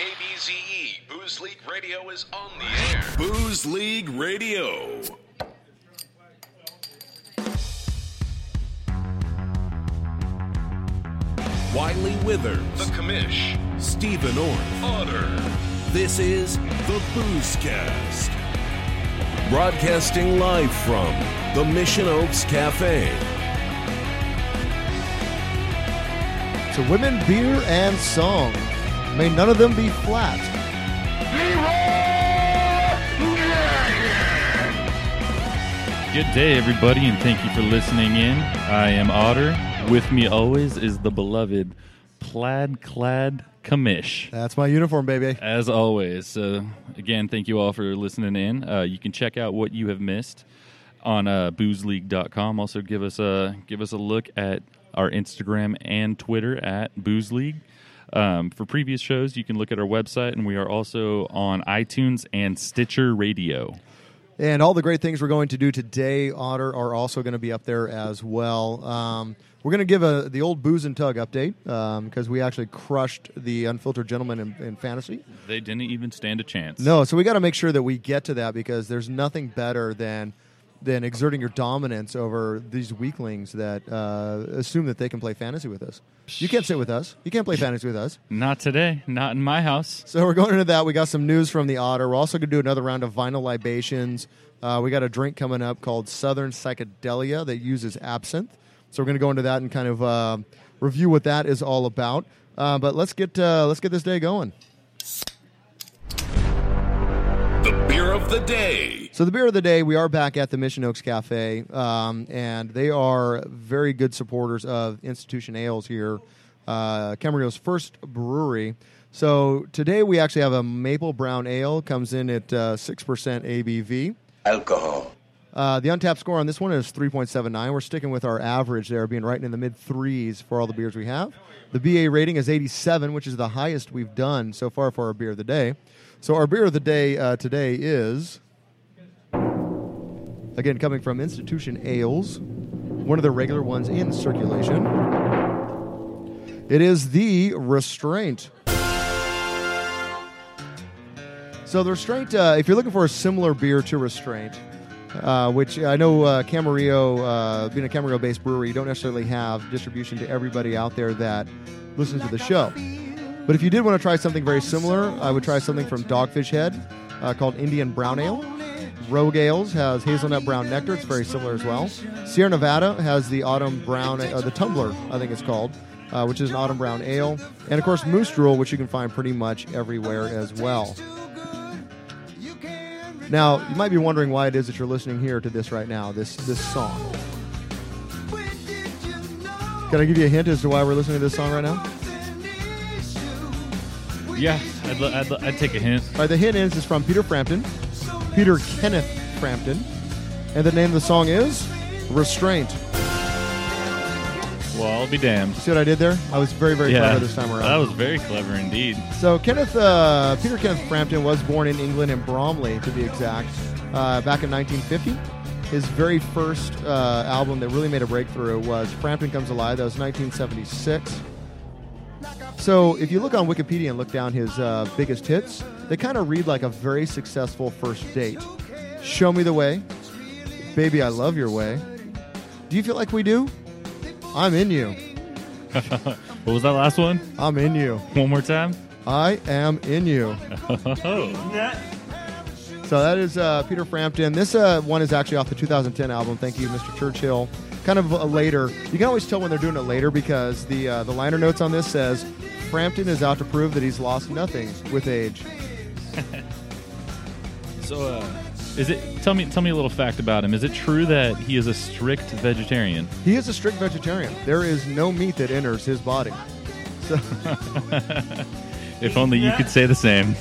KBZE E, Booze League Radio is on the air. Booze League Radio. Wiley Withers, The Commish, Stephen Orth. Otter, This is the Boozecast. Broadcasting live from the Mission Oaks Cafe. To women, beer, and song. May none of them be flat. Good day, everybody, and thank you for listening in. I am Otter. With me always is the beloved plaid clad commish. That's my uniform, baby. As always. So, again, thank you all for listening in. Uh, you can check out what you have missed on uh, boozeleague.com. Also, give us a give us a look at our Instagram and Twitter at Booze League. Um, for previous shows, you can look at our website, and we are also on iTunes and Stitcher Radio. And all the great things we're going to do today, Otter, are also going to be up there as well. Um, we're going to give a the old booze and tug update because we actually crushed the unfiltered gentleman in, in fantasy. They didn't even stand a chance. No, so we got to make sure that we get to that because there's nothing better than than exerting your dominance over these weaklings that uh, assume that they can play fantasy with us. You can't sit with us. You can't play fantasy with us. Not today. Not in my house. So we're going into that. We got some news from the Otter. We're also going to do another round of vinyl libations. Uh, we got a drink coming up called Southern Psychedelia that uses absinthe. So we're going to go into that and kind of uh, review what that is all about. Uh, but let's get uh, let's get this day going. The beer of the day. So the beer of the day, we are back at the Mission Oaks Cafe, um, and they are very good supporters of Institution Ales here, uh, Camarillo's first brewery. So today we actually have a maple brown ale, comes in at uh, six percent ABV. alcohol. Uh, the Untappd score on this one is 3.79. We're sticking with our average there, being right in the mid threes for all the beers we have. The BA rating is 87, which is the highest we've done so far for our beer of the day. So our beer of the day uh, today is, again, coming from Institution Ales, one of the regular ones in circulation. It is the Restraint. So the Restraint, uh, if you're looking for a similar beer to Restraint, uh, which I know uh, Camarillo, uh, being a Camarillo-based brewery, you don't necessarily have distribution to everybody out there that listens to the show. But if you did want to try something very similar, I would try something from Dogfish Head uh, called Indian Brown Ale. Rogue Ales has hazelnut brown nectar. It's very similar as well. Sierra Nevada has the autumn brown, uh, the tumbler, I think it's called, uh, which is an autumn brown ale. And of course, Moose Drool, which you can find pretty much everywhere as well. Now, you might be wondering why it is that you're listening here to this right now, this this song. Can I give you a hint as to why we're listening to this song right now? Yeah, I'd, l- I'd, l- I'd take a hint. All right, the hint is is from Peter Frampton, Peter Kenneth Frampton, and the name of the song is "Restraint." Well, I'll be damned. See what I did there? I was very, very yeah, clever this time around. That was very clever indeed. So Kenneth, uh, Peter Kenneth Frampton was born in England in Bromley, to be exact, uh, back in 1950. His very first uh, album that really made a breakthrough was Frampton Comes Alive. That was 1976. So if you look on Wikipedia and look down his uh, biggest hits, they kind of read like a very successful first date. Show me the way, baby, I love your way. Do you feel like we do? I'm in you. What was that last one? I'm in you. One more time. I am in you. So that is uh, Peter Frampton. This uh, one is actually off the 2010 album. Thank you, Mr. Churchill. Kind of a later. You can always tell when they're doing it later because the uh, the liner notes on this says Frampton is out to prove that he's lost nothing with age. so uh, is it? Tell me, tell me a little fact about him. Is it true that he is a strict vegetarian? He is a strict vegetarian. There is no meat that enters his body. So If only you could say the same.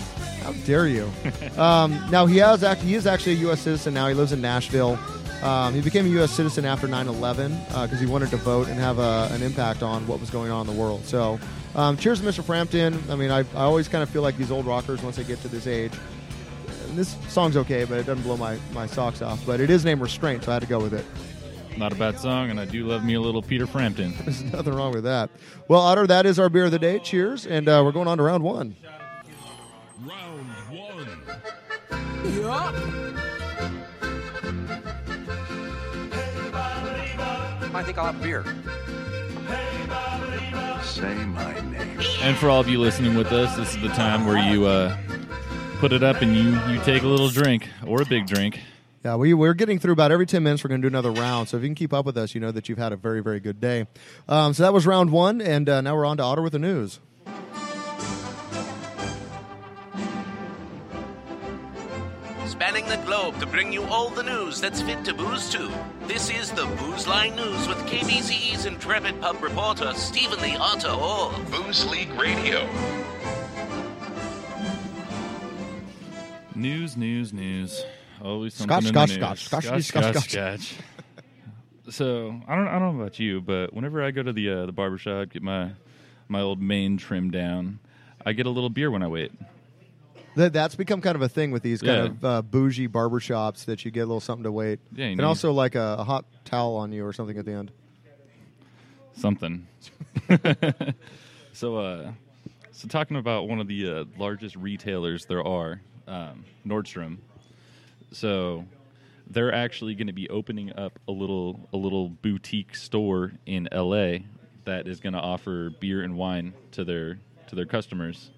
how dare you? um, now he has act- he is actually a U.S. citizen now. He lives in Nashville. Um, he became a U.S. citizen after 9/11 because he wanted to vote and have a, an impact on what was going on in the world. So, um, cheers to Mr. Frampton. I mean, I, I always kind of feel like these old rockers once they get to this age. And this song's okay, but it doesn't blow my, my socks off. But it is named Restraint, so I had to go with it. Not a bad song, and I do love me a little Peter Frampton. There's nothing wrong with that. Well, Otter, that is our beer of the day. Cheers, and uh, we're going on to round one. Round one. I think I'll have a beer. Say my name. And for all of you listening with us, this is the time where you uh, put it up and you you take a little drink or a big drink. Yeah, we, we're getting through about every 10 minutes. We're going to do another round. So if you can keep up with us, you know that you've had a very, very good day. Um, so that was round one. And uh, now we're on to Otter with the news. Spanning the globe to bring you all the news that's fit to booze to. This is the Booze Line News with KBCE's intrepid pub reporter, Stephen the Otter Orr. Booze League Radio. News, news, news. Always Scotch, something in scotch, the news. scotch, scotch, scotch, scotch. scotch. so I don't, I don't know about you, but whenever I go to the uh, the barbershop, get my my old mane trimmed down, I get a little beer when I wait. That, that's become kind of a thing with these kind Yeah. of uh, bougie barbershops that you get a little something to wait. Yeah, you and know. also like a, a hot towel on you or something at the end. something. so, uh, so talking about one of the uh, largest retailers there are, um, Nordstrom. So, they're actually going to be opening up a little a little boutique store in LA that is going to offer beer and wine to their to their customers.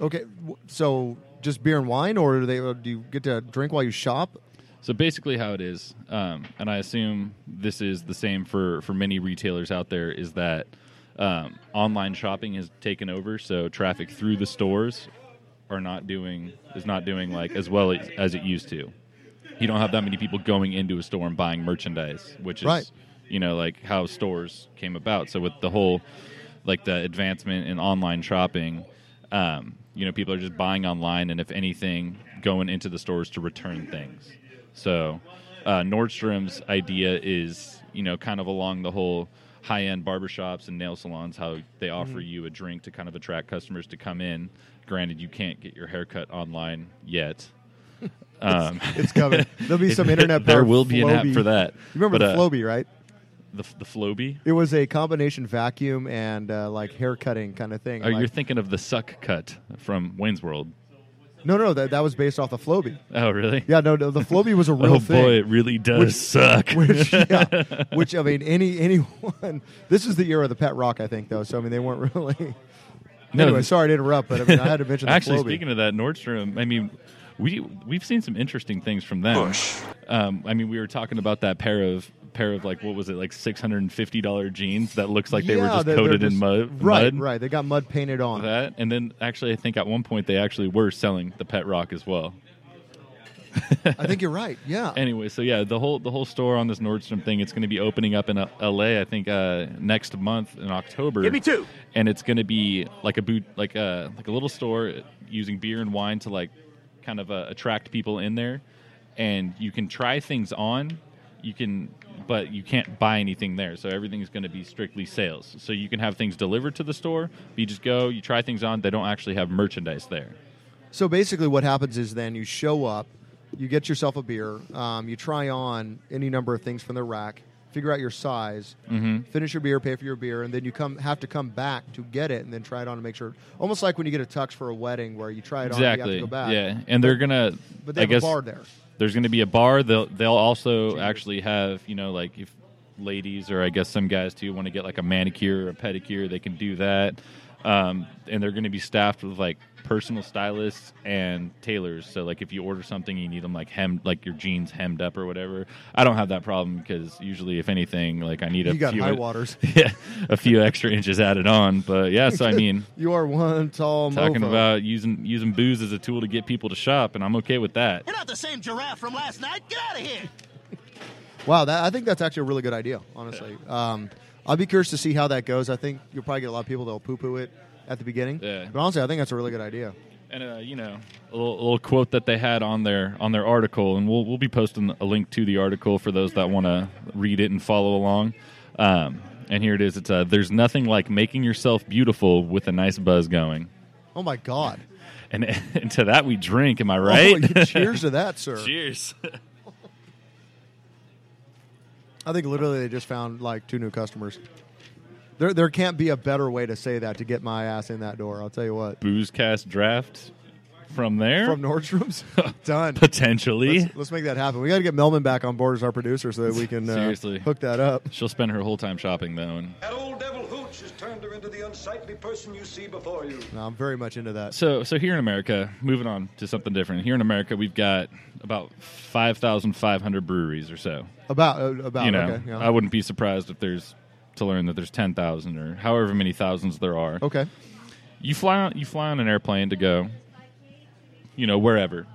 Okay, so just beer and wine, or do they or do you get to drink while you shop? So basically, how it is, um, and I assume this is the same for for many retailers out there, is that um, online shopping has taken over. So traffic through the stores are not doing is not doing like as well as, as it used to. You don't have that many people going into a store and buying merchandise, which is Right. you know like how stores came about. So with the whole like the advancement in online shopping, um, you know, people are just buying online, and if anything, going into the stores to return things. So uh, Nordstrom's idea is, you know, kind of along the whole high-end barbershops and nail salons, how they offer you a drink to kind of attract customers to come in. Granted, you can't get your haircut online yet. Um, It's coming. There'll be some internet. there will be an app for that. You remember But, the uh, Flowbee, right? The the Flowbee? It was a combination vacuum and uh, like hair cutting kind of thing. Oh, you're thinking of the Suck Cut from Wayne's World. no, no, that, that was based off the Flowbee. Oh, really? Yeah, no, no the Flowbee was a real oh thing. boy, it really does suck. which yeah, which I mean, any anyone. This is the era of the pet rock, I think, though. So I mean, they weren't really. No, anyway, sorry to interrupt, but I mean, I had to mention the Actually, Flowbee. speaking of that, Nordstrom. I mean, we we've seen some interesting things from them. Bush. Um, I mean, we were talking about that pair of pair of like what was it like six hundred and fifty dollar jeans that looks like they were just they're- coated they're in mud. Right, mud. right. They got mud painted on. That and then actually, I think at one point they actually were selling the pet rock as well. I think you're right. Yeah. Anyway, so yeah, the whole the whole store on this Nordstrom thing, it's going to be opening up in uh, L.A. I think uh, next month in October. Give me two. And it's going to be like a boot, like a like a little store using beer and wine to like kind of uh, attract people in there, and you can try things on. You can, but you can't buy anything there. So everything's going to be strictly sales. So you can have things delivered to the store. But you just go, you try things on. They don't actually have merchandise there. So basically, what happens is then you show up, you get yourself a beer, um, you try on any number of things from the rack, figure out your size, Mm-hmm. finish your beer, pay for your beer, and then you come have to come back to get it and then try it on to make sure. Almost like when you get a tux for a wedding, where you try it on, and you Exactly. have to go back. Yeah, and they're gonna. But they I have guess a bar there. There's going to be a bar. They'll they'll also actually have you know like if ladies or I guess some guys too want to get like a manicure or a pedicure, they can do that. Um, and they're going to be staffed with like personal stylists and tailors. So like if you order something, you need them like hemmed, like your jeans hemmed up or whatever. I don't have that problem because usually, if anything, like I need a You got few high waters. yeah, a few extra inches added on. But yeah, so I mean, You are one tall talking mofo. about using using booze as a tool to get people to shop, and I'm okay with that. You're not the same giraffe from last night. Get out of here. Wow, that, I think that's actually a really good idea. Honestly, um, I'll be curious to see how that goes. I think you'll probably get a lot of people that'll poo-poo it at the beginning. Yeah. But honestly, I think that's a really good idea. And uh, you know, a little, a little quote that they had on their on their article, and we'll we'll be posting a link to the article for those that want to read it and follow along. Um, and here it is. It's uh, there's nothing like making yourself beautiful with a nice buzz going. Oh my God! And, and to that we drink. Am I right? Oh, cheers to that, sir. Cheers. I think literally they just found like two new customers. There, there can't be a better way to say that to get my ass in that door. I'll tell you what. Boozecast draft from there, from Nordstrom's. Done. potentially. Let's, let's make that happen. We got to get Melman back on board as our producer so that we can uh, Seriously. hook that up. She'll spend her whole time shopping though, and That old devil Hooch has turned her into the unsightly person you see before you. No, I'm very much into that. So, so here in America, moving on to something different. Here in America, we've got about five thousand five hundred breweries or so. About uh, about you know, okay. Yeah. I wouldn't be surprised if there's to learn that there's ten thousand or however many thousands there are. okay. You fly on, you fly on an airplane to go, you know, wherever.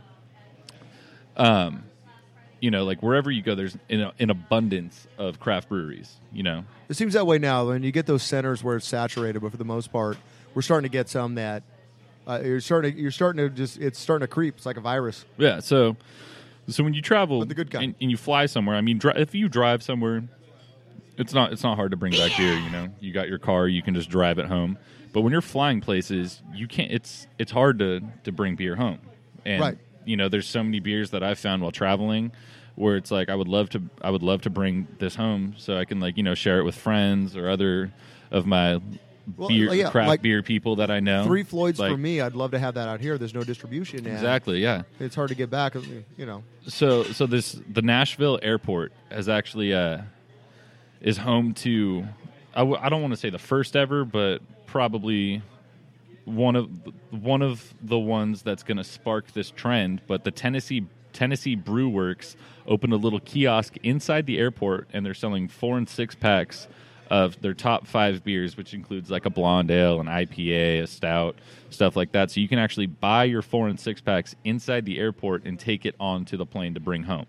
Um, you know, like wherever you go, there's an, an abundance of craft breweries. You know, It seems that way now. When you get those centers where it's saturated, but for the most part, we're starting to get some that uh, you're starting. To, you're starting to just. It's starting to creep. It's like a virus. Yeah. So, so when you travel But the good kind. and, and you fly somewhere, I mean, dri- if you drive somewhere, it's not it's not hard to bring back beer. You know, you got your car, you can just drive it home. But when you're flying places, you can't. It's it's hard to to bring beer home. And Right. you know, there's so many beers that I've found while traveling. Where it's like I would love to, I would love to bring this home so I can like you know share it with friends or other of my Well, beer yeah, craft like beer people that I know. Three Floyds Like, for me. I'd love to have that out here. There's no distribution. Exactly. Yeah. It's hard to get back. You know. so so this the Nashville airport has actually uh is home to I, w- I don't want to say the first ever but probably one of one of the ones that's going to spark this trend but the Tennessee Tennessee Brew Works opened a little kiosk inside the airport and they're selling 4 and 6 packs of their top 5 beers which includes like a blonde ale an IPA a stout stuff like that so you can actually buy your 4 and 6 packs inside the airport and take it onto the plane to bring home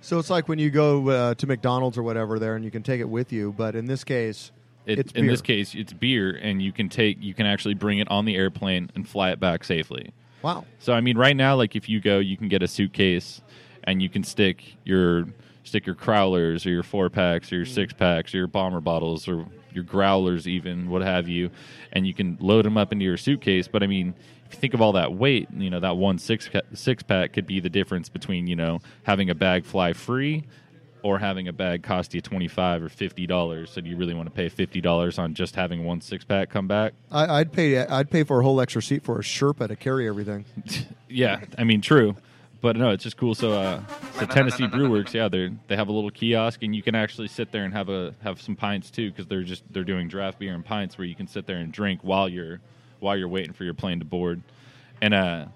So it's like when you go uh, to McDonald's or whatever there, and you can take it with you. But in this case, It, it's in beer. this case, it's beer, and you can take you can actually bring it on the airplane and fly it back safely. wow. So I mean, right now, like if you go, you can get a suitcase, and you can stick your stick your crowlers or your four packs or your six packs or your bomber bottles or your growlers, even what have you, and you can load them up into your suitcase. But I mean, if you think of all that weight, you know that one six pack could be the difference between you know having a bag fly free. Or having a bag cost you twenty five or fifty dollars. So do you really want to pay fifty dollars on just having one six pack come back? I, I'd pay. I'd pay for a whole extra seat for a Sherpa to carry everything. Yeah, I mean, true, but no, it's just cool. So, uh, so Tennessee Brew Works, yeah, they they have a little kiosk, and you can actually sit there and have a have some pints too, because they're just they're doing draft beer and pints where you can sit there and drink while you're while you're waiting for your plane to board, and uh,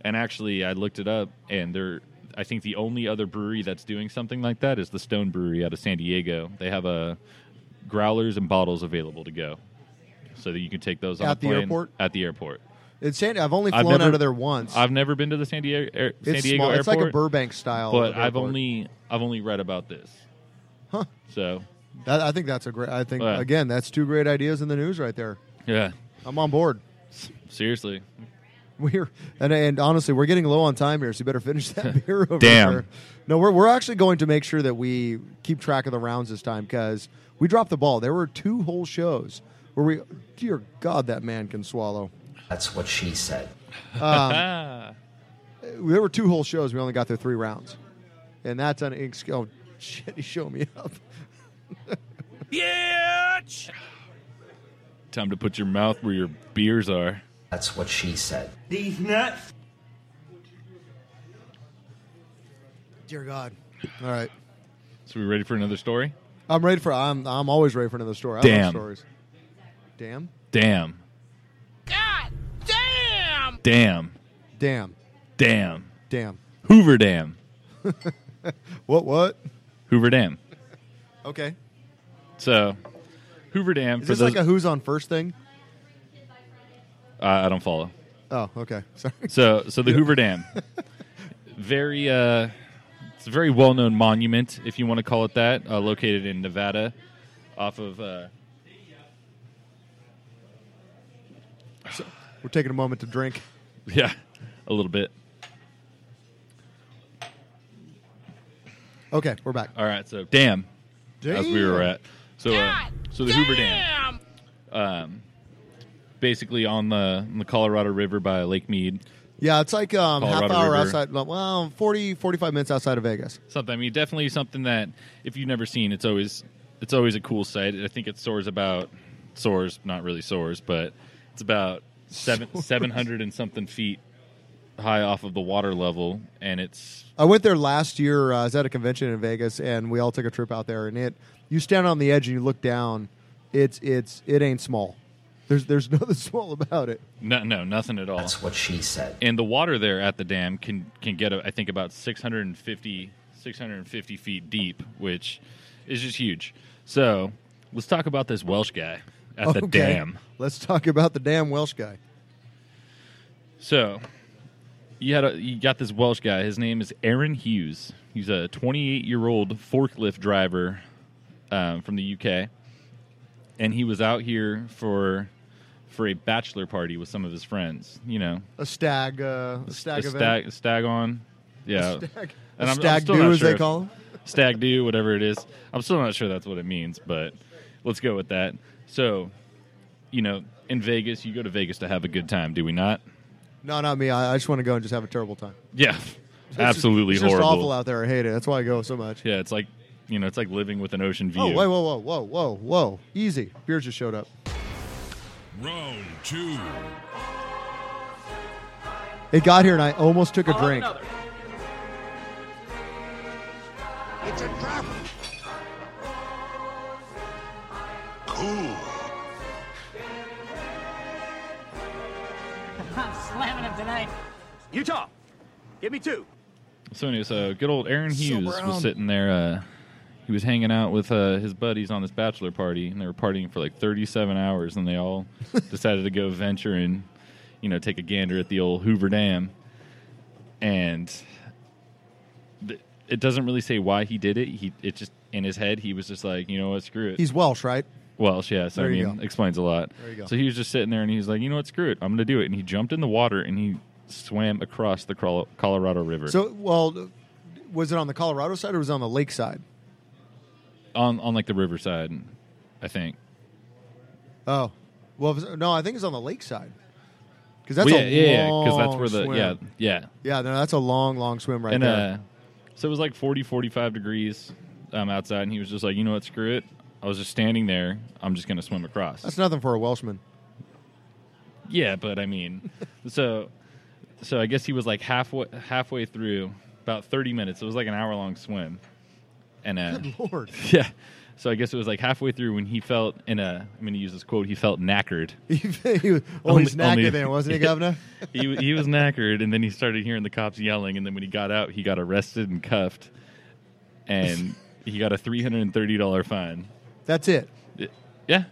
and actually, I looked it up, and they're I think the only other brewery that's doing something like that is the Stone Brewery out of San Diego. They have a growlers and bottles available to go, so that you can take those on At the plane airport? At the airport. It's San, I've only I've flown never- out of there once. I've never been to the San Diego er, air, San it's Diego small. airport. It's like a Burbank style. but of I've only I've only read about this. Huh. So That, I think that's a great. I think Yeah. again, that's two great ideas in the news right there. yeah, I'm on board. seriously, We're and, and honestly, we're getting low on time here, so you better finish that beer over Damn. there. No, we're we're actually going to make sure that we keep track of the rounds this time because we dropped the ball. There were two whole shows where we, dear God, that man can swallow. That's what she said. ah, There were two whole shows. We only got through three rounds, and that's an ex- oh shit. He showed me up. yeah. time to put your mouth where your beers are. That's what she said. These nuts. Dear God. All right, So we ready for another story? I'm ready for. I'm I'm always ready for another story. I Damn. love stories. Damn. Damn, God damn! damn, Damn. damn. Hoover Dam, What? What? Hoover Dam. Okay. So Hoover Dam Is for this those like a who's on first thing? uh, I don't follow. Oh, okay. Sorry. So, so the Hoover Dam, very, uh, it's a very well-known monument, if you want to call it that, uh, located in Nevada, off of. Uh, We're taking a moment to drink. Yeah, a little bit. Okay, we're back. All right, so dam, as we were at. So, uh, so the Hoover Dam, um, basically on the on the Colorado River by Lake Mead. Yeah, it's like um, half Colorado hour River. outside. Well, 40, 45 minutes outside of Vegas. something. I mean, definitely something that if you've never seen, it's always it's always a cool sight. I think it soars about soars, not really soars, but it's about seven seven hundred and something feet high off of the water level, and it's I went there last year. Uh, I was at a convention in Vegas, and we all took a trip out there. And it, you stand on the edge and you look down. It's it's it ain't small. There's there's nothing small about it. no, no, nothing at all. That's what she said. and the water there at the dam can can get I think about 650 650 feet deep, which is just huge. So let's talk about this Welsh guy at the Okay. dam. Let's talk about the damn Welsh guy. So you had a, you got this Welsh guy. His name is Aaron Hughes. He's a 28 year old forklift driver um, from the UK, and he was out here for for a bachelor party with some of his friends. You know, A stag, uh, a stag a event. stag, stag on, yeah, Stag, And a I'm- I'm stag still do, not as they call him. stag do, whatever it is. I'm still not sure that's what it means, but let's go with that. So, you know, in Vegas, you go to Vegas to have a good time, do we not? No, not me. I, I just want to go and just have a terrible time. Yeah, It's absolutely just, it's horrible. just awful out there. I hate it. That's why I go so much. Yeah, it's like you know, it's like living with an ocean view. Oh, wait, whoa, whoa, whoa, whoa, whoa! Easy. Beers just showed up. Round two. It got here, and I almost took a drink. It's a trap. Utah, give me two. So anyway, so good old Aaron Hughes Brown. was sitting there. Uh, he was hanging out with uh, his buddies on this bachelor party, and they were partying for like 37 hours, and they all decided to go venture and you know take a gander at the old Hoover Dam. And th- it doesn't really say why he did it. He it just in his head he was just like, you know what, screw it. He's Welsh, right? Welsh, yeah. So There I mean, go. explains a lot. There you go. So he was just sitting there, and he's like, you know what, screw it, I'm going to do it. And he jumped in the water, and he swam across the Colorado River. So, well, was it on the Colorado side or was it on the lake side? on on like the riverside, I think. Oh, well, no, I think it's on the lake side. Because that's Well, yeah, a yeah, that's where the swim. yeah yeah yeah, no, that's a long, long swim right and there. uh, so it was like 40, 45 degrees um, outside, and he was just like, you know what, screw it. I was just standing there. I'm just gonna swim across. that's nothing for a Welshman. Yeah, but I mean, so so I guess he was like halfway halfway through, about thirty minutes. It was like an hour long swim, and uh, Lord, yeah. So I guess it was like halfway through when he felt in a. I'm going to use this quote. He felt knackered. he, was, Only- knackered only- then, wasn't he, Governor? he he was knackered, and then he started hearing the cops yelling. And then when he got out, he got arrested and cuffed, and he got a three hundred and thirty dollar fine. That's it. Yeah,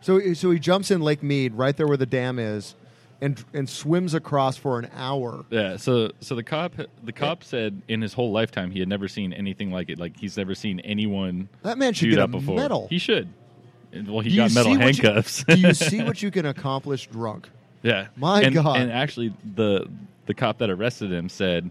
So, so he jumps in Lake Mead, right there where the dam is, and and swims across for an hour. yeah. So so the cop the cop said in his whole lifetime he had never seen anything like it. Like he's never seen anyone That man should get a before. medal. He should. Well, he Do got metal what you- handcuffs. Do you see what you can accomplish drunk? Yeah. My and, God. And actually, the the cop that arrested him said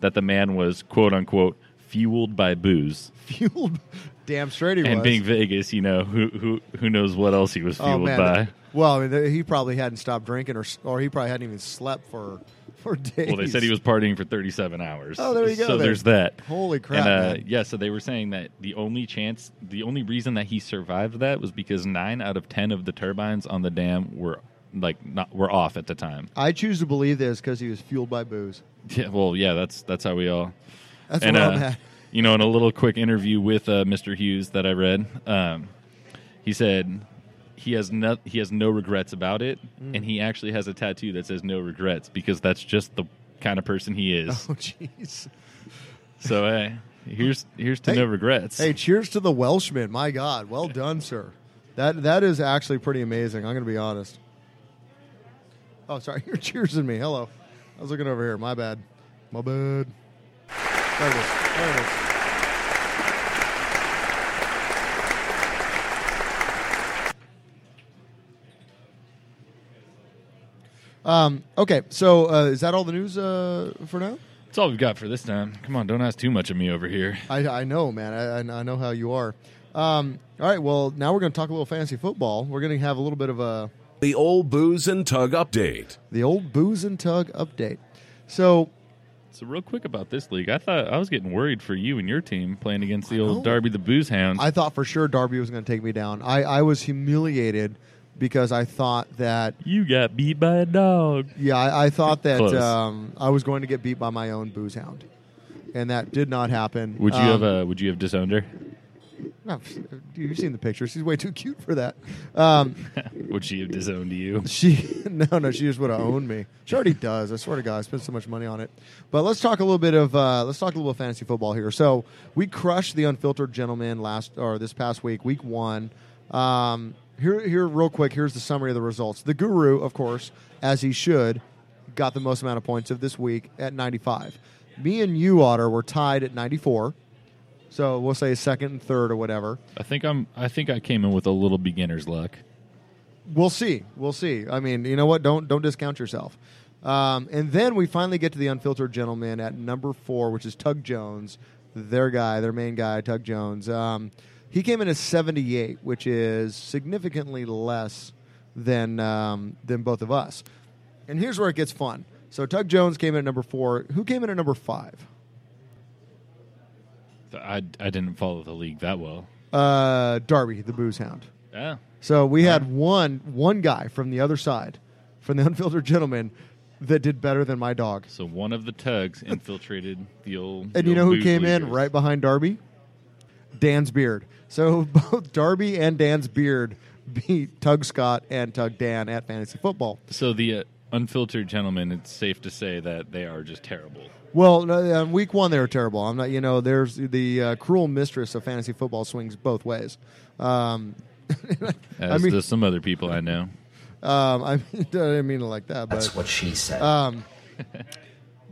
that the man was quote unquote fueled by booze. Fueled, damn straight he and was. being Vegas, you know who who who knows what else he was oh fueled man. by. Well, I mean, he probably hadn't stopped drinking, or or he probably hadn't even slept for for days. Well, they said he was partying for 37 hours. Oh, there you go So then. there's that. Holy crap, And uh, yeah, so they were saying that the only chance, the only reason that he survived that was because nine out of ten of the turbines on the dam were like not were off at the time. I choose to believe this because he was fueled by booze. Yeah, well, yeah, that's that's how we all. That's and uh, I'm at. you know, in a little quick interview with uh, Mr. Hughes that I read, um, he said he has no he has no regrets about it, Mm. and he actually has a tattoo that says no regrets because that's just the kind of person he is. Oh, jeez. So hey, here's here's to Hey. no regrets. Hey, cheers to the Welshman. My God, well done, sir. That that is actually pretty amazing. I'm going to be honest. Oh, sorry, you're cheersing me. Hello, I was looking over here. My bad. My bad. There it is. There it is. Um, okay, so uh, is that all the news uh, for now? That's all we've got for this time. Come on, don't ask too much of me over here. I, I know, man. I, I- I know how you are. Um, all right, well, now we're going to talk a little fantasy football. We're going to have a little bit of a The old booze and tug update. the old booze and tug update. So, So real quick about this league, I thought I was getting worried for you and your team playing against the I old know. Darby the Booze Hound. I thought for sure Darby was going to take me down. I, I was humiliated because I thought that You got beat by a dog. yeah, I, I thought that um, I was going to get beat by my own booze hound, and that did not happen. Would you Um, have uh, Would you have disowned her? no, you've seen the picture. She's way too cute for that. Um, would she have disowned you? She no no she just would have owned me. She already does. I swear to God, I spent so much money on it. But let's talk a little bit of uh, let's talk a little bit of fantasy football here. So we crushed the unfiltered gentleman last or this past week, week one. Um, here here real quick. Here's the summary of the results. The guru, of course, as he should, got the most amount of points of this week at 95. Me and you, Otter, were tied at 94. So we'll say second and third or whatever. I think I'm. I think I came in with a little beginner's luck. We'll see. We'll see. I mean, you know what? Don't don't discount yourself. Um, and then we finally get to the unfiltered gentleman at number four, which is Tug Jones, their guy, their main guy, Tug Jones. Um, he came in at seventy eight, which is significantly less than um, than both of us. And here's where it gets fun. So Tug Jones came in at number four. Who came in at number five? I, I didn't follow the league that well. Uh, Darby, the booze hound. Yeah. So we had one one guy from the other side, from the unfiltered gentleman, that did better than my dog. So one of the tugs infiltrated the old. And the you know old who booze came in right behind Darby? Dan's beard. So both Darby and Dan's beard beat Tug Scott and Tug Dan at fantasy football. So the uh, unfiltered gentlemen, it's safe to say that they are just terrible. Well, no, um, week one they were terrible. I'm not. You know, there's the uh, cruel mistress of fantasy football swings both ways. Um, As I mean, does some other people I know. um, I, mean, I didn't mean it like that, but That's what she said. Um,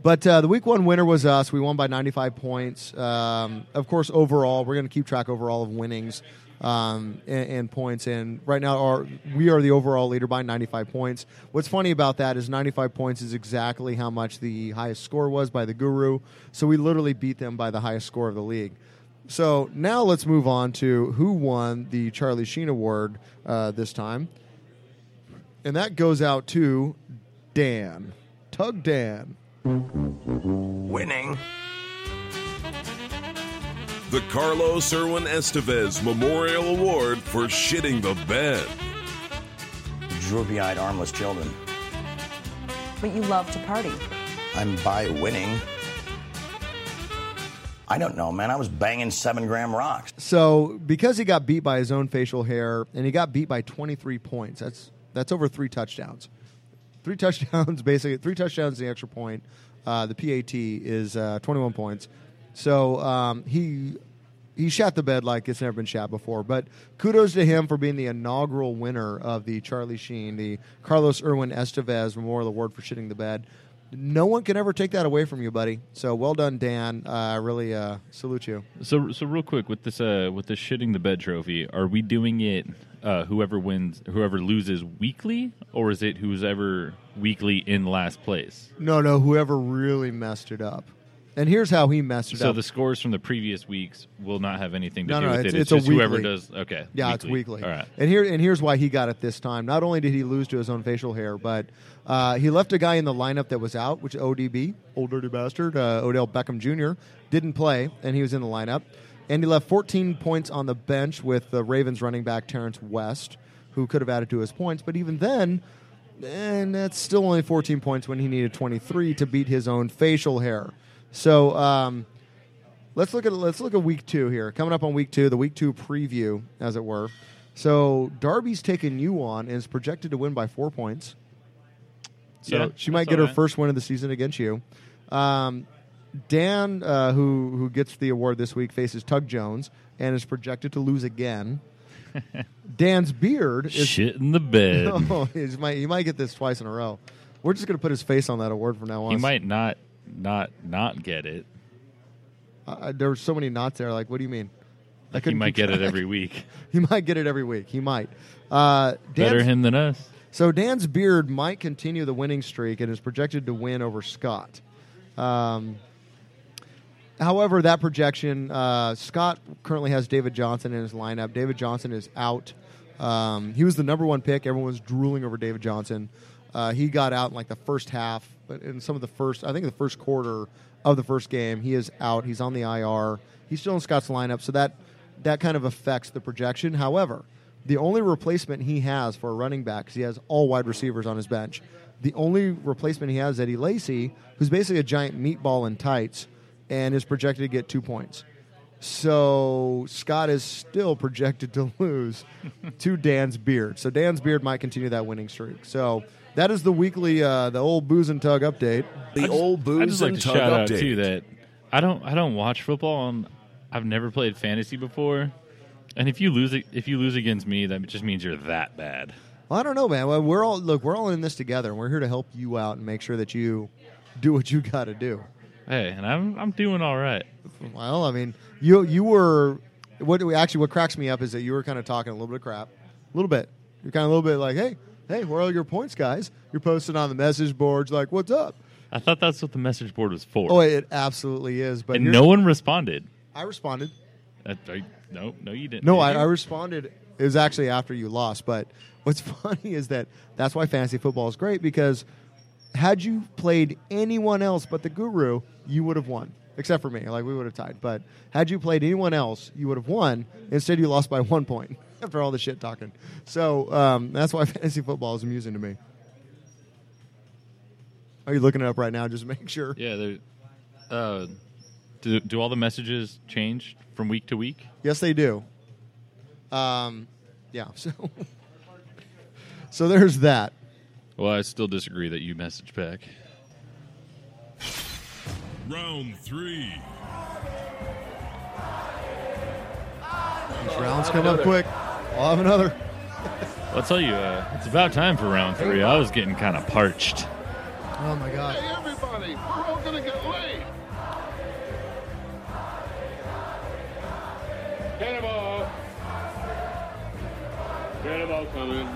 but uh, the week one winner was us. We won by 95 points. Um, of course, overall, we're going to keep track overall of winnings um, and, and points. And right now, our, we are the overall leader by 95 points. What's funny about that is 95 points is exactly how much the highest score was by the Guru. So we literally beat them by the highest score of the league. So now let's move on to who won the Charlie Sheen Award uh, this time. And that goes out to Dan. Tug Dan. Winning. The Carlos Irwin Estevez Memorial Award for shitting the bed. droopy eyed, armless children. But you love to party. I'm by winning. I don't know, man. I was banging seven gram rocks. So because he got beat by his own facial hair and he got beat by 23 points, that's that's over three touchdowns. Three touchdowns, basically three touchdowns, and the extra point. Uh, the PAT is uh, 21 points. So um, he he shat the bed like it's never been shat before. But kudos to him for being the inaugural winner of the Charlie Sheen, the Carlos Irwin Estevez Memorial Award for shitting the bed. No one can ever take that away from you, buddy. So well done, Dan. Uh, I really uh, salute you. So, so real quick with this, uh, with this shitting the bed trophy, are we doing it? Uh, whoever wins, whoever loses weekly, or is it who's ever weekly in last place? No, no, whoever really messed it up. And here's how he messed it So up. So the scores from the previous weeks will not have anything to No, do no, with it's- it. it's a just whoever weekly. does. Okay, yeah, it's weekly. All right. And here and here's why he got it this time. Not only did he lose to his own facial hair, but uh, he left a guy in the lineup that was out, which ODB, old dirty bastard, uh, Odell Beckham Jr. didn't play, and he was in the lineup. And he left 14 points on the bench with the Ravens running back Terrence West, who could have added to his points. But even then, and that's still only 14 points when he needed 23 to beat his own facial hair. So um, let's look at let's look at week two here. Coming up on week two, the week two preview, as it were. So Darby's taking you on and is projected to win by four points. So Yeah, she might get her right. first win of the season against you. Um, Dan, uh, who who gets the award this week, faces Tug Jones and is projected to lose again. Dan's beard is Shit in the bed. Oh, he's might, he might get this twice in a row. We're just going to put his face on that award from now on. he might not, not, not get it. Uh, there were so many knots there. Like, what do you mean? Like he might get it every week. He might get it every week. He might. Uh, Better him than us. So Dan's beard might continue the winning streak and is projected to win over Scott. Um, however, that projection, uh, Scott currently has David Johnson in his lineup. David Johnson is out. Um, he was the number one pick. Everyone was drooling over David Johnson. Uh, he got out in like the first half, but in some of the first, I think the first quarter of the first game, he is out. He's on the IR. He's still in Scott's lineup, so that that kind of affects the projection. However, The only replacement he has for a running back, because he has all wide receivers on his bench, the only replacement he has is Eddie Lacy, who's basically a giant meatball in tights and is projected to get two points. So Scott is still projected to lose to Dan's beard. So Dan's beard might continue that winning streak. So that is the weekly, uh, the old booze and tug update. The old I booze just like and to tug shout out update. too that I don't I don't watch football and I've never played fantasy before. And if you lose if you lose against me, that just means you're that bad. Well, I don't know, man. Well, we're all look. We're all in this together, and we're here to help you out and make sure that you do what you got to do. Hey, and I'm I'm doing all right. Well, I mean, you you were what we actually what cracks me up is that you were kind of talking a little bit of crap, a little bit. You're kind of a little bit like, hey, hey, where are all your points, guys? You're posting on the message boards like, what's up? I thought that's what the message board was for. Oh, it absolutely is. But and no one responded. I responded. Uh, I- no, no, you didn't. No, I. I responded. It was actually after you lost. But what's funny is that that's why fantasy football is great because had you played anyone else but the guru, you would have won. Except for me, like we would have tied. But had you played anyone else, you would have won. Instead, you lost by one point after all the shit talking. So um, that's why fantasy football is amusing to me. Are you looking it up right now? Just make sure. Yeah. Uh, do do all the messages change from week to week? Yes, they do. Um, yeah. So, so there's that. Well, I still disagree that you message back. Round three. These rounds come up quick. I'll have another. I'll tell you, uh, it's about time for round three. I was getting kind of parched. Oh my god. everybody, we're all gonna get laid. Cannonball. Cannonball coming.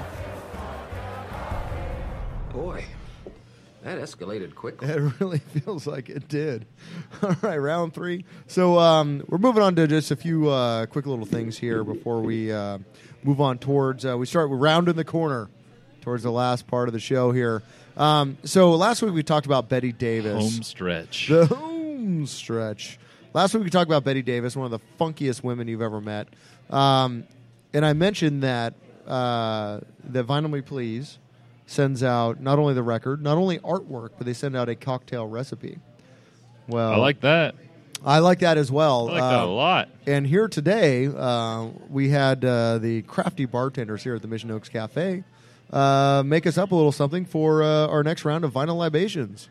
Boy, that escalated quickly. It really feels like it did. All right, round three. So um, we're moving on to just a few uh, quick little things here before we uh, move on towards. Uh, we start with rounding the corner towards the last part of the show here. Um, so last week we talked about Betty Davis. Home stretch. The home stretch. Last week we talked about Betty Davis, one of the funkiest women you've ever met. Um, and I mentioned that uh, that Vinyl Me Please sends out not only the record, not only artwork, but they send out a cocktail recipe. Well, I like that. I like that as well. I like that Uh, a lot. And here today, uh, we had uh, the crafty bartenders here at the Mission Oaks Cafe uh, make us up a little something for uh, our next round of vinyl libations.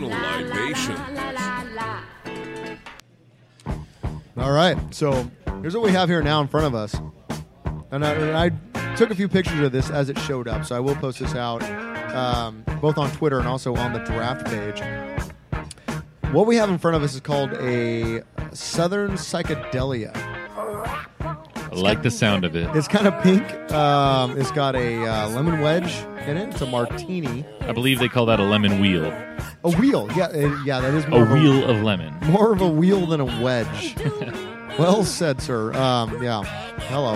Vinyl libation. All right, so here's what we have here now in front of us, and I, and I took a few pictures of this as it showed up, so I will post this out um, both on Twitter and also on the draft page. What we have in front of us is called a Southern Psychedelia. I like the sound of it. It's kind of pink. Um, it's got a uh, lemon wedge in it. It's a martini. I believe they call that a lemon wheel. A wheel, yeah, uh, yeah, that is A more of wheel of lemon. more of a wheel than a wedge. well said, sir. Um, yeah. Hello.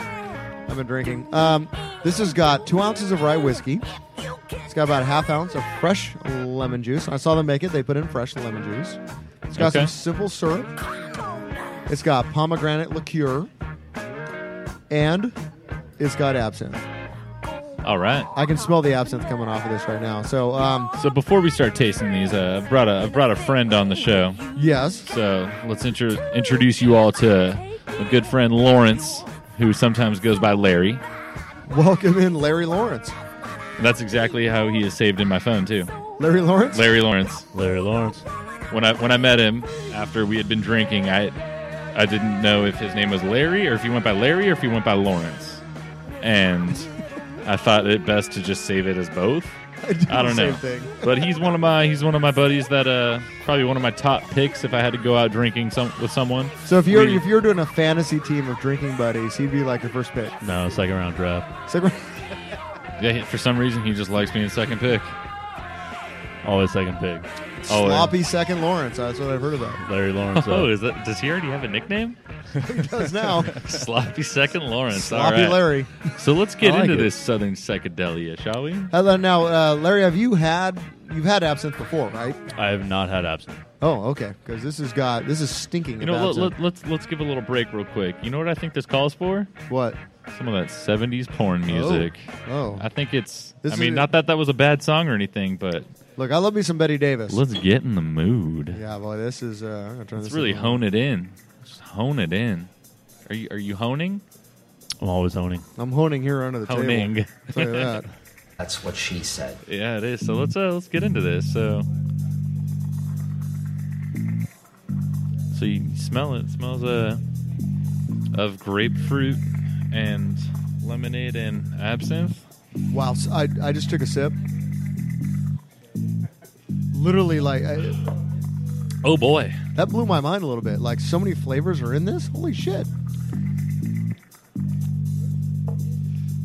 I've been drinking. Um, this has got two ounces of rye whiskey. It's got about a half ounce of fresh lemon juice. I saw them make it. They put in fresh lemon juice. It's got Okay. some simple syrup. It's got pomegranate liqueur. And it's got absinthe. All right. I can smell the absinthe coming off of this right now. So, um, So before we start tasting these, uh, I brought a I brought a friend on the show. yes. So let's intro- introduce you all to a good friend Lawrence, who sometimes goes by Larry. Welcome in Larry Lawrence. And that's exactly how he is saved in my phone too. Larry Lawrence? Larry Lawrence. Larry Lawrence. When I when I met him after we had been drinking, I I didn't know if his name was Larry or if he went by Larry or if he went by Lawrence, and I thought it best to just save it as both. I, do I don't the know, thing. but he's one of my he's one of my buddies that uh probably one of my top picks if I had to go out drinking some with someone. So if you're We- if you're doing a fantasy team of drinking buddies, he'd be like your first pick. No, second round draft. Second- yeah, for some reason he just likes being second pick. Always second pick. Oh, Sloppy second Lawrence. That's what I've heard about. Larry Lawrence. uh, Oh, is that? Does he already have a nickname? he does now. Sloppy Second Lawrence. Sloppy All right. Larry. So let's get like into it. this Southern psychedelia, shall we? Hello, now, uh, Larry, have you had you've had absinthe before, right? I have not had absinthe. Oh, okay. Because this has got this is stinking. You know, let, let, let's let's give a little break real quick. You know what I think this calls for? What? Some of that '70s porn music. Oh. I think it's. This I mean, a- not that that was a bad song or anything, but Look, I love me some Betty Davis. let's get in the mood. Yeah, boy, this is. Uh, I'm gonna turn Let's this really on. hone it in. Just hone it in. Are you are you honing? I'm always honing. I'm honing here under the Honing. table. I'll tell you that. That's what she said. Yeah, it is. So let's uh, let's get into this. So, so you smell it. It smells uh, of grapefruit and lemonade and absinthe. Wow, so I I just took a sip. Literally, like I, Oh boy, that blew my mind a little bit. Like so many flavors are in this. Holy shit!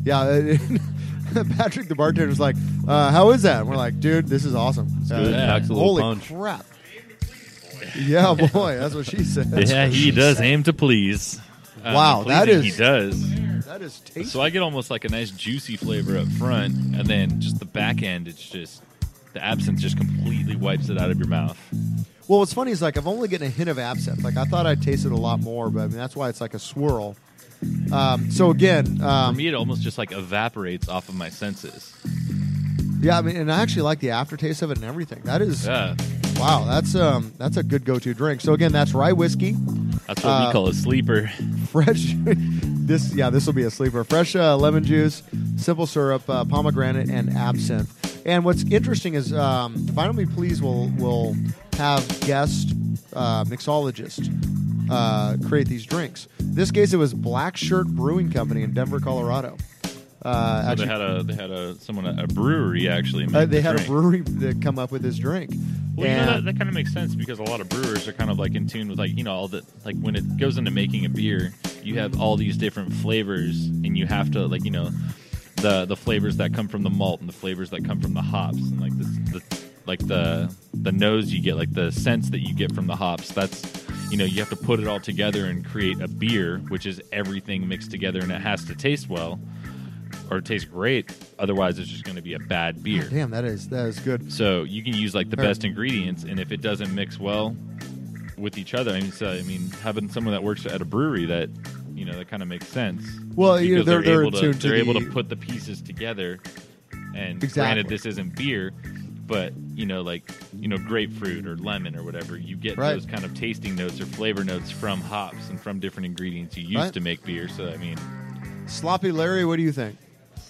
Yeah, Patrick the bartender was like, uh, "How is that?" And we're like, "Dude, this is awesome." Uh, good. Packs a holy punch. crap! Yeah, boy, that's what she said. yeah, he does aim to please. Um, Wow, that is he does. That is tasty. So I get almost like a nice juicy flavor up front, and then just the back end, it's just the absinthe just completely wipes it out of your mouth. Well, what's funny is like I've only getting a hint of absinthe. Like I thought I'd tasted a lot more, but I mean that's why it's like a swirl. Um, so again, For um, me, it almost just like evaporates off of my senses. yeah, I mean, and I actually like the aftertaste of it and everything. That is Yeah, wow. That's um, that's a good go-to drink. So again, that's rye whiskey, that's what Uh, we call a sleeper. fresh. this yeah, this will be a sleeper. Fresh uh, lemon juice, simple syrup, uh, pomegranate, and absinthe. And what's interesting is um, Me Please will will have guest uh, mixologists uh, create these drinks. this case, it was Black Shirt Brewing Company in Denver, Colorado. Uh, So actually, they had a they had a someone a brewery actually. Uh, they the had a brewery that come up with this drink. Well, you know that, that kind of makes sense because a lot of brewers are kind of like in tune with like you know all the like when it goes into making a beer, you have all these different flavors, and you have to like you know the the flavors that come from the malt and the flavors that come from the hops, and like the, the like the the nose you get, like the sense that you get from the hops. That's you know you have to put it all together and create a beer, which is everything mixed together, and it has to taste well or taste great. Otherwise, it's just going to be a bad beer. Damn, that is that is good. So you can use like the best ingredients, and if it doesn't mix well with each other, I mean, so, I mean, having someone that works at a brewery that you know that kind of makes sense. Well, you know, Because they're- they're able to to they're able to put the pieces together. And Exactly. granted, this isn't beer, but you know, like you know, grapefruit or lemon or whatever, you get Right. those kind of tasting notes or flavor notes from hops and from different ingredients you use Right. to make beer. So I mean, Sloppy Larry, what do you think?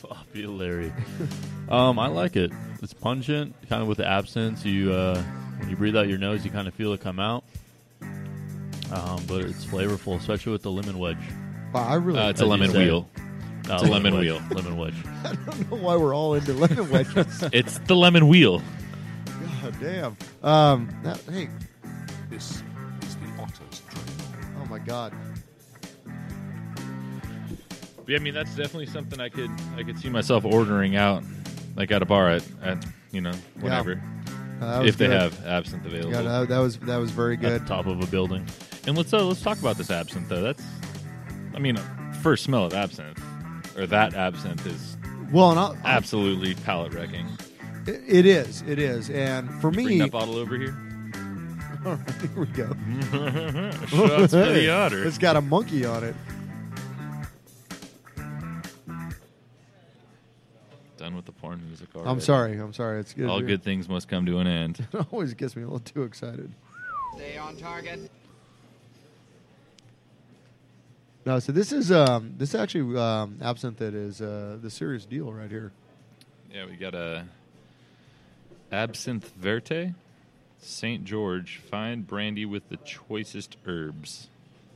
Sloppy Larry. um, I like it. It's pungent, kind of with the absinthe. You uh, when you breathe out your nose, you kind of feel it come out. Um, but it's flavorful, especially with the lemon wedge. Wow, I really uh, it's a As you lemon say. wheel. Uh, It's a lemon wedge. wheel. Lemon wedge. I don't know why we're all into lemon wedges. It's the lemon wheel. God damn. Um, that, hey, This is the Otto's drink. oh my god. Yeah, I mean that's definitely something I could I could see myself ordering out, like at a bar at, at you know whatever, Uh, that was if they good. have absinthe available. Yeah, that, that was that was very At good. the top of a building. And let's uh, let's talk about this absinthe though. That's, I mean, first smell of absinthe, or that absinthe is Well, and I'll, absolutely palate wrecking. it, it is, it is, and for Bring me, that bottle over here. all right, here we go. Shots for Hey, the otter. It's got a monkey on it. Done with the porn music already. I'm sorry. I'm sorry. It's good. All good things must come to an end. It always gets me a little too excited. Stay on target. No, so this is um, this is actually um, absinthe that is uh, the serious deal right here. Yeah, we got a absinthe verte, Saint George fine brandy with the choicest herbs.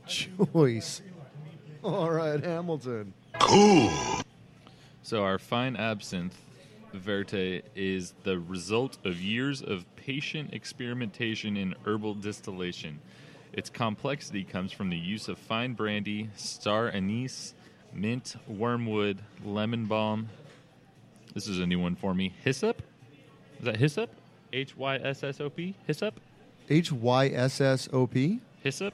Choice. All right, Hamilton. Cool. So our fine absinthe verte is the result of years of patient experimentation in herbal distillation. Its complexity comes from the use of fine brandy, star anise, mint, wormwood, lemon balm. This is a new one for me. Hyssop? Is that hyssop? H Y S S O P. Hyssop. H Y S S O P. Hyssop.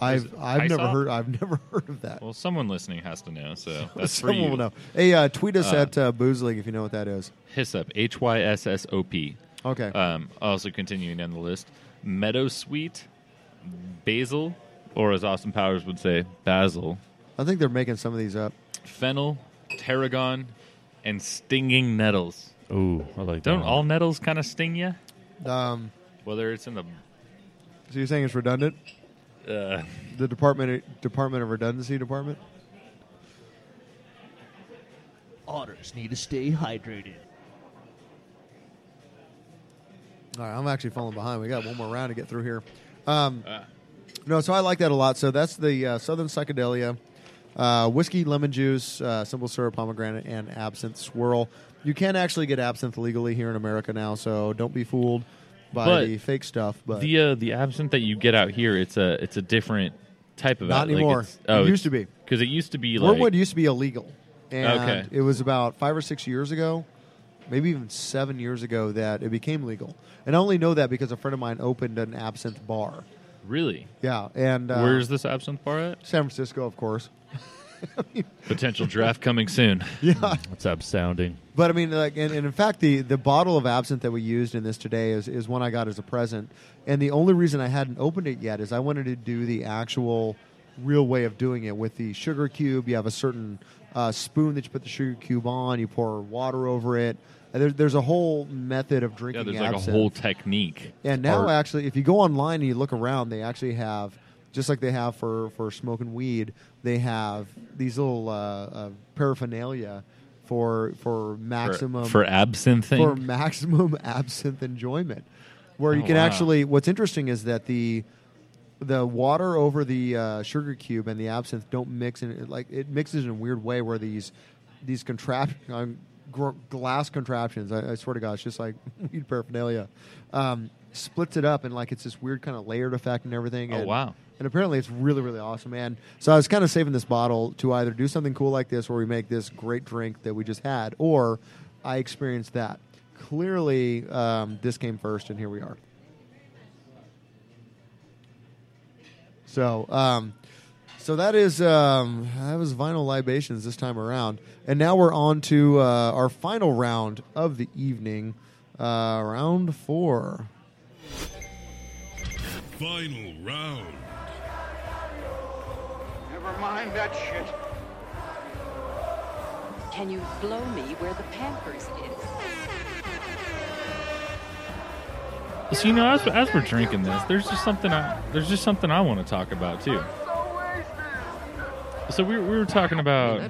I've I've never heard I've never heard of that. Well, someone listening has to know, so that's for Someone you. will know. Hey, uh, tweet us Uh, at uh, Booze League if you know what that is. Hyssop. H Y S S O P. Okay. Um, also continuing down the list, meadow sweet, basil, or as Austin Powers would say, basil, I think they're making some of these up. fennel, tarragon, and stinging nettles. Ooh, I like that. Don't one. all nettles kind of sting you? Um, Whether it's in the so you're saying it's redundant? uh, The Department Department of Redundancy Department. Otters need to stay hydrated. All right, I'm actually falling behind. We got one more round to get through here. Um, Ah. no, so I like that a lot. So that's the uh, Southern Psychedelia, uh, whiskey, lemon juice, uh, simple syrup, pomegranate, and absinthe swirl. You can actually get absinthe legally here in America now, so don't be fooled by But the fake stuff. But the uh, the absinthe that you get out here, it's a it's a different type of Not like, anymore. it's- oh, It used to be. because it used to be like Wormwood used to be illegal, and Okay. it was about five or six years ago, maybe even seven years ago, that it became legal. And I only know that because a friend of mine opened an absinthe bar. really. Yeah, and uh, Where's this absinthe bar at? San Francisco, of course. Potential draft coming soon. Yeah, It's absounding. but I mean, like, and, and in fact, the the bottle of absinthe that we used in this today is is one I got as a present. And the only reason I hadn't opened it yet is I wanted to do the actual, real way of doing it with the sugar cube. You have a certain uh, spoon that you put the sugar cube on. You pour water over it. And there's there's a whole method of drinking. Yeah, there's like a whole technique. And now, Art. actually, if you go online and you look around, they actually have, just like they have for, for smoking weed, they have these little uh, uh, paraphernalia for for maximum for absinthing? for maximum absinthe enjoyment, where you Oh, can wow. actually. What's interesting is that the the water over the uh, sugar cube and the absinthe don't mix in it, like it mixes in a weird way where these these contrap um, gr- glass contraptions I, I swear to God it's just like weed paraphernalia um, splits it up and like it's this weird kind of layered effect and everything Oh, and, wow. and apparently it's really really awesome and so I was kind of saving this bottle to either do something cool like this where we make this great drink that we just had or I experienced that. Clearly um, this came first and here we are. So, um, so that is um, that was vinyl libations this time around, and now we're on to uh, our final round of the evening, uh, round four. Final round. Never mind that shit. Can you blow me where the Pampers is? So you know, as, as we're drinking this, there's just something I there's just something I want to talk about too. So we, we were talking about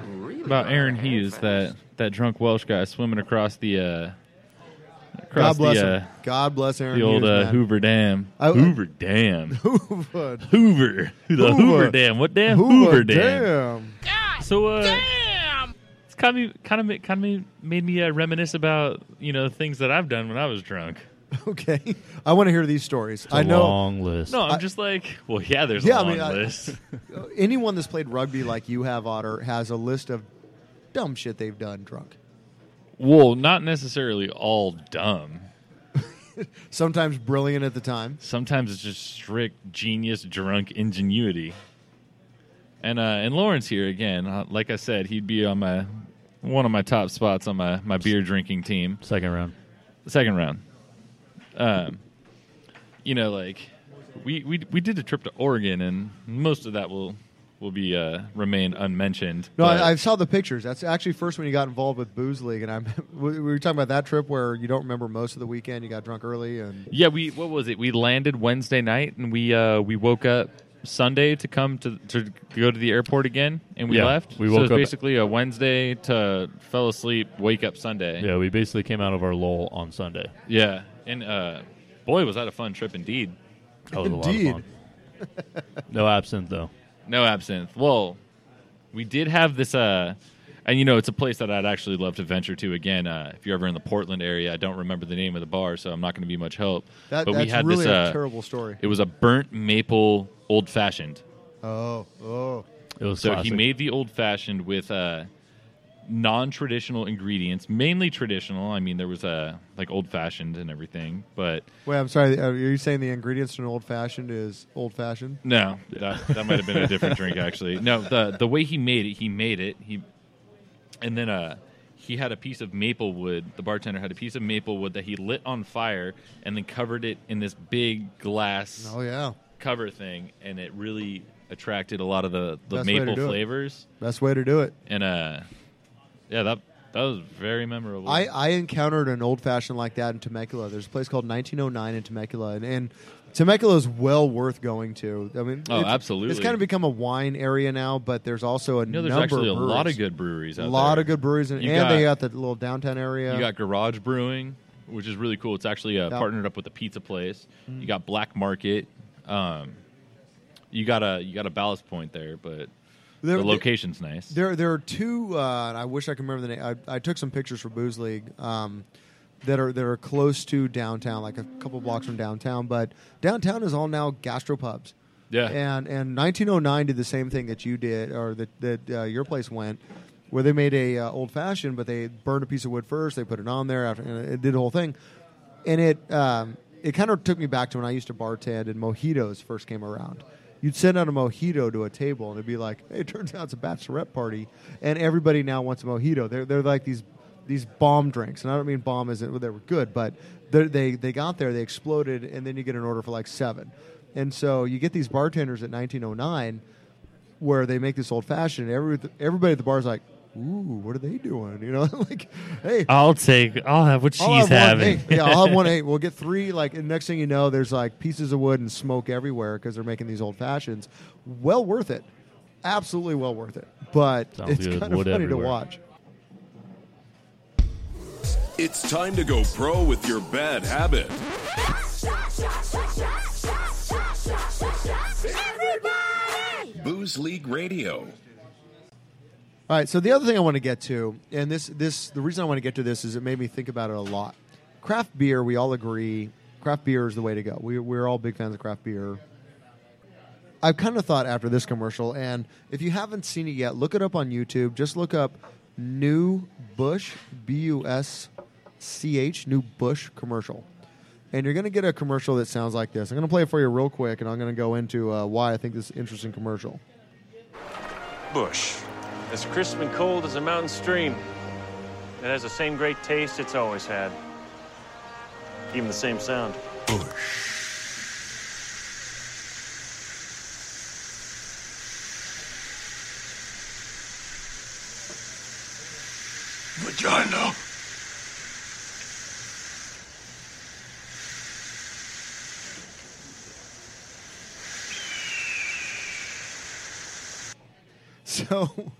about Aaron Hughes, that that drunk Welsh guy swimming across the uh, across God bless the him. uh, God bless Aaron the old Hughes, uh. Hoover Dam. I- Hoover Dam. Hoover. Hoover. The Hoover, Dam. What dam? Hoover, Dam. So uh, it's kind of kind of kind of made me uh, reminisce about you know things that I've done when I was drunk. Okay, I want to hear these stories. It's a I know long list. No, I'm I- just like, well, yeah, there's Yeah, a I long mean, I- list. anyone that's played rugby like you have, Otter, has a list of dumb shit they've done drunk. well, not necessarily all dumb. Sometimes brilliant at the time. Sometimes it's just strict genius drunk ingenuity. And uh, and Lawrence here again, uh, like I said, he'd be on my one of my top spots on my, my beer drinking team. Second round. Second round. Um, you know, like we, we we did a trip to Oregon, and most of that will will be uh, remain unmentioned. No, I, I saw the pictures. That's actually first when you got involved with Booze League, and I'm we we were talking about that trip where you don't remember most of the weekend. You got drunk early, and Yeah, we what was it? We landed Wednesday night and we uh we woke up Sunday to come to to go to the airport again and we Yeah, left. we so woke it was up- basically a Wednesday to fell asleep, wake up Sunday. Yeah, we basically came out of our lull on Sunday. Yeah. And uh boy was that a fun trip indeed. That was a lot Indeed. of fun. No absinthe though. No absinthe. Well, we did have this uh and you know it's a place that I'd actually love to venture to again. Uh, if you're ever in the Portland area, I don't remember the name of the bar, so I'm not going to be much help. That- but we had really this a uh, terrible story. It was a burnt maple old fashioned. oh, oh, It was So classic. he made the old fashioned with uh, non-traditional ingredients, mainly traditional. I mean, there was a like old fashioned and everything, but Wait, I'm sorry. Are you saying the ingredients in an old fashioned is old fashioned? no, that, that might have been a different drink actually. No, the the way he made it, he made it. He and then uh he had a piece of maple wood. The bartender had a piece of maple wood that he lit on fire and then covered it in this big glass Oh yeah, cover thing, and it really attracted a lot of the, the Best maple do it. flavors. best way to do it. And uh, yeah, that that was very memorable. I, I encountered an old fashioned like that in Temecula. There's a place called 1909 in Temecula, and, and Temecula is well worth going to. I mean, Oh, it's- absolutely. It's kind of become a wine area now, but there's also a you know, there's number actually a lot of good breweries a lot there. of good breweries, and, and got- they got the little downtown area. You got Garage Brewing, which is really cool. It's actually uh, partnered up with a pizza place. Mhm. You got Black Market. Um, you got a you got a Ballast Point there, but There- the location's nice. There, there are two. Uh, and I wish I could remember the name. I, I took some pictures for Booze League um, that are that are close to downtown, like a couple blocks from downtown. But downtown is all now gastropubs. Yeah. And and 1909 did the same thing that you did, or that that uh, your place went, where they made a uh, old fashioned, but they burned a piece of wood first. They put it on there after, and it did the whole thing. And it um, it kind of took me back to when I used to bartend and mojitos first came around. You'd send out a mojito to a table, and it'd be like, "Hey, it turns out it's a bachelorette party, and everybody now wants a mojito." They're they're like these these bomb drinks, and I don't mean bomb as in they were good, but they they they got there, they exploded, and then you get an order for like seven, and so you get these bartenders at 1909 where they make this old fashioned. Every everybody at the bar is like, "Ooh, what are they doing?" You know, like, "Hey, I'll take. I'll have what she's I'll have having. One, yeah, I'll have one. Hey, we'll get three. Like, and next thing you know, there's like pieces of wood and smoke everywhere because they're making these old fashions. Well worth it, absolutely well worth it. But Sounds it's good. kind of Wood funny everywhere. to watch. It's time to go pro with your bad habit. Everybody! Booze League Radio. All right. So the other thing I want to get to, and this this the reason I want to get to this is it made me think about it a lot. Craft beer, we all agree, craft beer is the way to go. We we're all big fans of craft beer. I've kind of thought after this commercial, and if you haven't seen it yet, look it up on YouTube. Just look up New Busch B U S C H New Busch commercial, and you're going to get a commercial that sounds like this. I'm going to play it for you real quick, and I'm going to go into uh, why I think this is interesting commercial. Busch. As crisp and cold as a mountain stream. It has the same great taste it's always had. Even the same sound. Busch. Vagina. So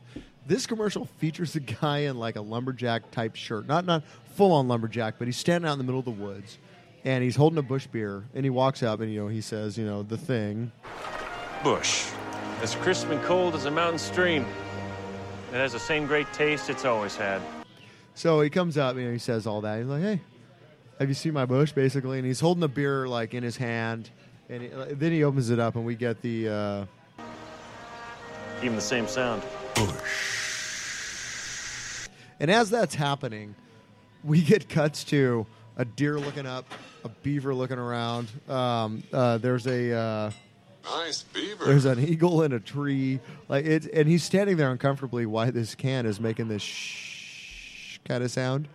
this commercial features a guy in like a lumberjack type shirt. Not not full on lumberjack, but he's standing out in the middle of the woods and he's holding a Busch beer and he walks up and you know he says, you know, the thing. Busch. As crisp and cold as a mountain stream. It has the same great taste it's always had. So he comes up and he says all that. He's like, "Hey, have you seen my bush?" Basically, and he's holding the beer like in his hand, and he, then he opens it up and we get the. Uh, Even the same sound. And as that's happening, we get cuts to a deer looking up, a beaver looking around. Um, uh, there's a uh, Nice beaver. there's an eagle in a tree, like it, and he's standing there uncomfortably. Why this can is making this shh kind of sound.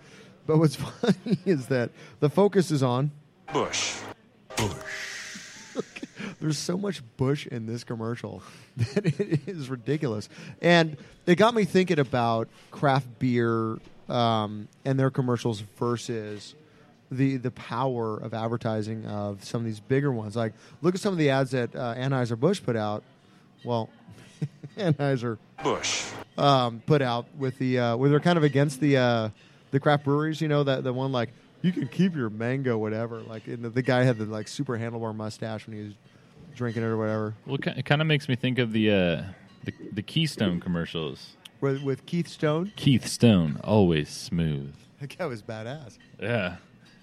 But what's funny is that the focus is on Bush. Bush. There's so much bush in this commercial that it is ridiculous, and it got me thinking about craft beer um, and their commercials versus the the power of advertising of some of these bigger ones. Like, look at some of the ads that uh, Anheuser Busch put out. Well, Anheuser Busch um, put out with the uh, where they're kind of against the uh, the craft breweries. You know that the one like you can keep your mango whatever. Like the, the guy had the like super handlebar mustache when he was drinking it or whatever. Well, it kind of makes me think of the uh, the, the Keystone commercials. With, with Keith Stone, Keith Stone, always smooth. that guy was badass. Yeah,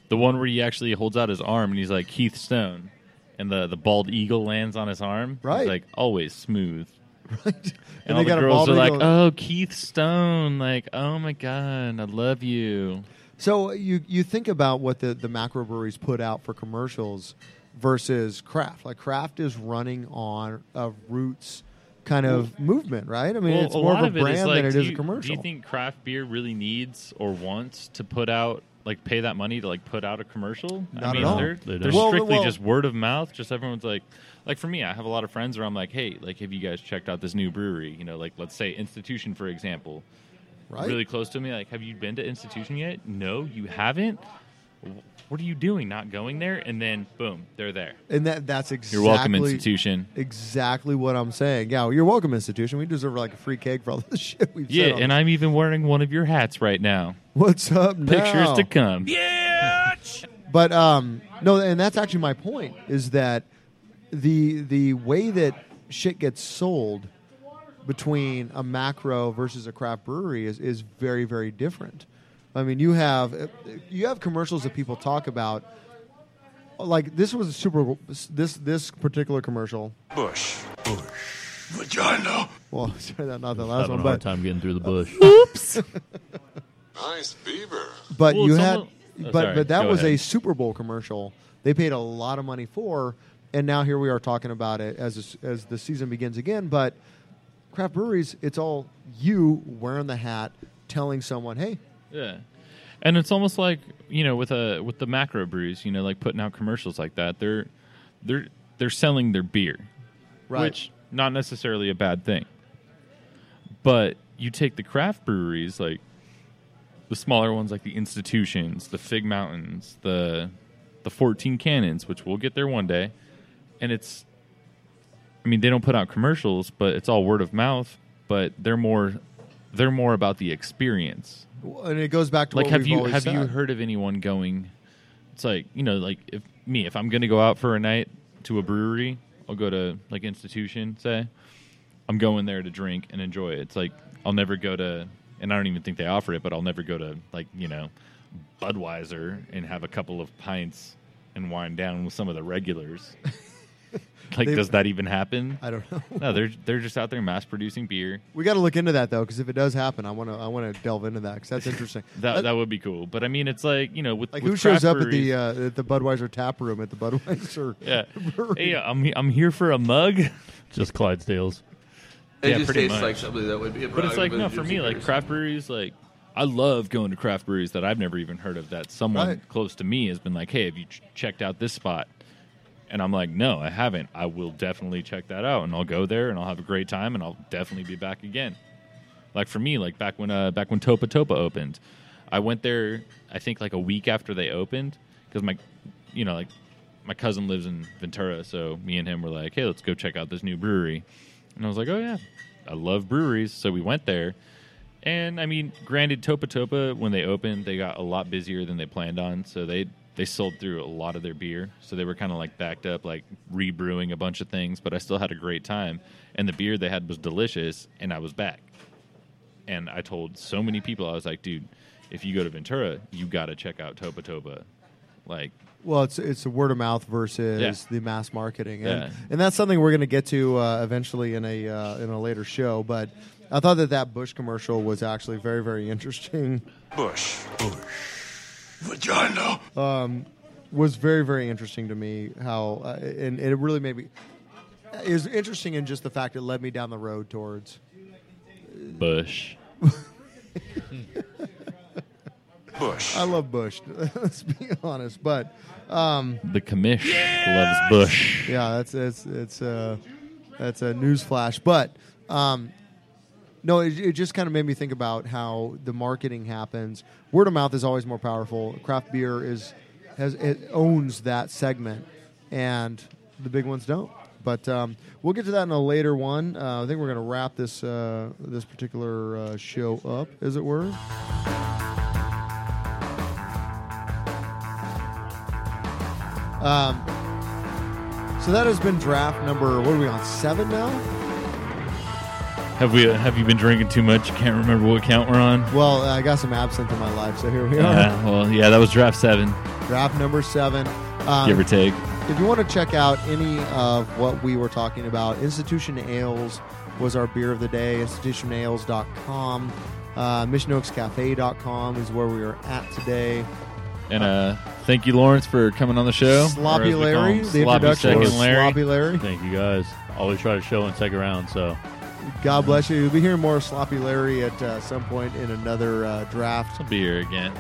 the one where he actually holds out his arm and he's like Keith Stone, and the the bald eagle lands on his arm. Right. He's like always smooth. right? And, they all the got girls are like, "Oh, Keith Stone! Like, oh my god, I love you." So you you think about what the the macro breweries put out for commercials versus craft. Like craft is running on a roots kind of movement, right? I mean, Well, it's more lot of a it is, brand like, than it do is you- a commercial. Do you think craft beer really needs or wants to put out like pay that money to like put out a commercial? I Not at mean, all. They're, They they're. Well, strictly well- just word of mouth. Just everyone's like, like for me, I have a lot of friends where I'm like, hey, like have you guys checked out this new brewery? You know, like let's say Institution for example, Right. really close to me. Like, have you been to Institution yet? No, you haven't. What are you doing? Not going there? And then boom, they're there. and that that's exactly You're welcome, institution. Exactly what I'm saying. Yeah, you're welcome, institution. We deserve like a free cake for all the shit we've said. Yeah, on and I'm even wearing one of your hats right now. What's up Pictures now? to come. yeah But um, no, and that's actually my point is that the the way that shit gets sold between a macro versus a craft brewery is, is very very different. I mean, you have you have commercials that people talk about. Like this was a super this this particular commercial. Bush. Bush. Vagina. Well, sorry, that not the last Having one, a hard but time getting through the bush. Oops. Nice beaver. But Well, you it's had, almo- Oh, but sorry. but that Go was a. Super Bowl commercial. They paid a lot of money for, and now here we are talking about it as as the season begins again. But craft breweries, it's all you wearing the hat, telling someone, "Hey, Yeah, and it's almost like you know with a with the macro brews, you know, like putting out commercials like that. They're they're they're selling their beer, Right. which not necessarily a bad thing. But you take the craft breweries, like the smaller ones, like the institutions, the Fig Mountains, the the Fourteen Cannons, which we'll get there one day, and it's. I mean, they don't put out commercials, but it's all word of mouth. But they're more, they're more about the experience. And it goes back to like what have you have you heard of anyone going it's like you know like if me if i'm gonna go out for a night to a brewery i'll go to like institution say i'm going there to drink and enjoy it. It's like i'll never go to and i don't even think they offer it but i'll never go to like you know budweiser and have a couple of pints and wind down with some of the regulars like They- does that even happen I don't know. no they're they're just out there mass producing beer We got to look into that though, because if it does happen, I want to I want to delve into that because that's interesting. that, that would be cool but i mean it's like you know with like with who shows craft up at breweries- the uh, at the Budweiser tap room at the Budweiser? Yeah. brewery? Hey, I'm I'm here for a mug. Just Clydesdales. It yeah, just pretty tastes much. like something that would be a But it's like product no, of for me, like craft breweries, like I love going to craft breweries that I've never even heard of. That someone Right. close to me has been like, "Hey, have you ch- checked out this spot?" And I'm like, "No, I haven't. I will definitely check that out, and I'll go there, and I'll have a great time, and I'll definitely be back again." Like for me, like back when uh, back when Topa Topa opened, I went there. I think like a week after they opened because my, you know, like my cousin lives in Ventura, so me and him were like, "Hey, let's go check out this new brewery." And I was like, "Oh yeah, I love breweries." So we went there, and I mean, granted, Topa Topa when they opened, they got a lot busier than they planned on, so they they sold through a lot of their beer. So they were kind of like backed up, like rebrewing a bunch of things. But I still had a great time, and the beer they had was delicious, and I was back. And I told so many people, I was like, "Dude, if you go to Ventura, you got to check out Topa Topa." Like, Well, it's it's a word of mouth versus Yeah. the mass marketing, and, Yeah. and that's something we're going to get to uh, eventually in a uh, in a later show. But I thought that that Busch commercial was actually very very interesting. Bush. Bush. Vagina. Um, was very very interesting to me how uh, and, and it really made me. It was interesting in just the fact it led me down the road towards Bush. Bush. I love Bush. Let's be honest, but um, The commish loves Bush. Yeah, that's it's it's uh, that's a news flash. But um, no, it, it just kind of made me think about how the marketing happens. Word of mouth is always more powerful. Craft beer is has it owns that segment, and the big ones don't. But um, we'll get to that in a later one. Uh, I think we're going to wrap this uh, this particular uh, show up, as it were. Um, so that has been draft number. What are we on? Seven now. Have we? Have you been drinking too much? You can't remember what count we're on. Well, I got some absinthe in my life, so here we are. Yeah. Well, yeah, that was draft seven, Draft number seven. Um, give or take. If you want to check out any of what we were talking about, Institution Ales was our beer of the day. Institutionales.com. Uh, MissionOaksCafe.com is where we are at today. And uh, thank you, Lawrence, for coming on the show. Sloppy Or as we call Larry, the Sloppy introduction Second Larry. Sloppy Larry. Thank you guys. Always try to show in second round. So God bless you. You'll be hearing more Sloppy Larry at uh, some point in another uh, draft. I'll be here again.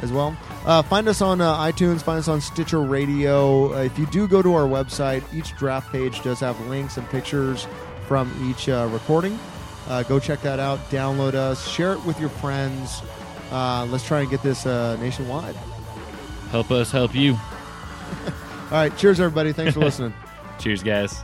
as well. Uh, find us on uh, iTunes, find us on Stitcher Radio. Uh, if you do go to our website, each draft page does have links and pictures from each uh, recording. Uh, go check that out, download us, share it with your friends. Uh, let's try and get this uh, nationwide. Help us help you. All right, cheers, everybody. Thanks for listening. Cheers, guys.